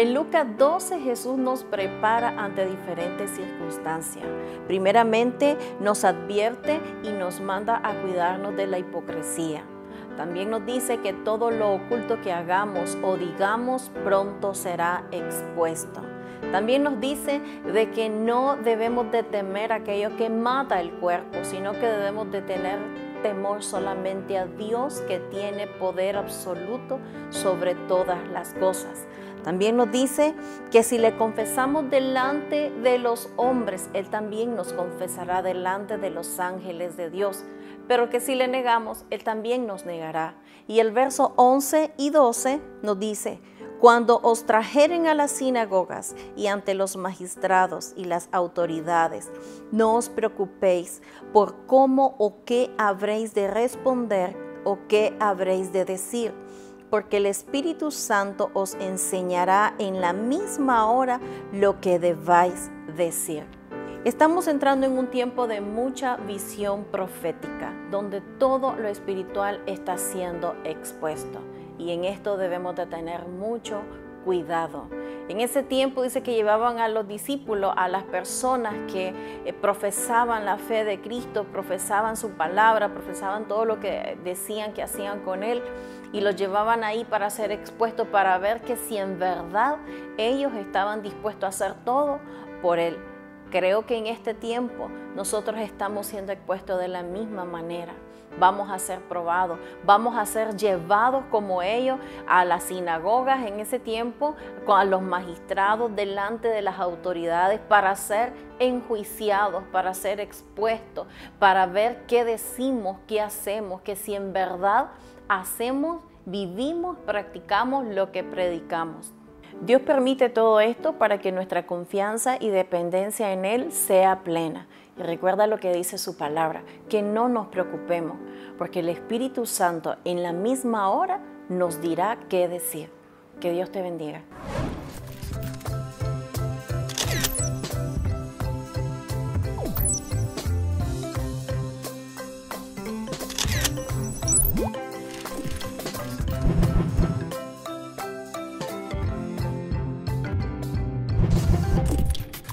En Lucas 12 Jesús nos prepara ante diferentes circunstancias. Primeramente nos advierte y nos manda a cuidarnos de la hipocresía. También nos dice que todo lo oculto que hagamos o digamos pronto será expuesto. También nos dice de que no debemos de temer aquello que mata el cuerpo, sino que debemos de tener temor solamente a Dios que tiene poder absoluto sobre todas las cosas. También nos dice que si le confesamos delante de los hombres, Él también nos confesará delante de los ángeles de Dios. Pero que si le negamos, Él también nos negará. Y el verso 11 y 12 nos dice, cuando os trajeren a las sinagogas y ante los magistrados y las autoridades, no os preocupéis por cómo o qué habréis de responder o qué habréis de decir, porque el Espíritu Santo os enseñará en la misma hora lo que debáis decir. Estamos entrando en un tiempo de mucha visión profética, donde todo lo espiritual está siendo expuesto y en esto debemos de tener mucho cuidado. En ese tiempo dice que llevaban a los discípulos, a las personas que eh, profesaban la fe de Cristo, profesaban su palabra, profesaban todo lo que decían que hacían con Él y los llevaban ahí para ser expuestos, para ver que si en verdad ellos estaban dispuestos a hacer todo por Él. Creo que en este tiempo nosotros estamos siendo expuestos de la misma manera vamos a ser probados, vamos a ser llevados como ellos a las sinagogas en ese tiempo, a los magistrados delante de las autoridades para ser enjuiciados, para ser expuestos, para ver qué decimos, qué hacemos, que si en verdad hacemos, vivimos, practicamos lo que predicamos. Dios permite todo esto para que nuestra confianza y dependencia en Él sea plena. Y recuerda lo que dice su palabra, que no nos preocupemos, porque el Espíritu Santo en la misma hora nos dirá qué decir. Que Dios te bendiga.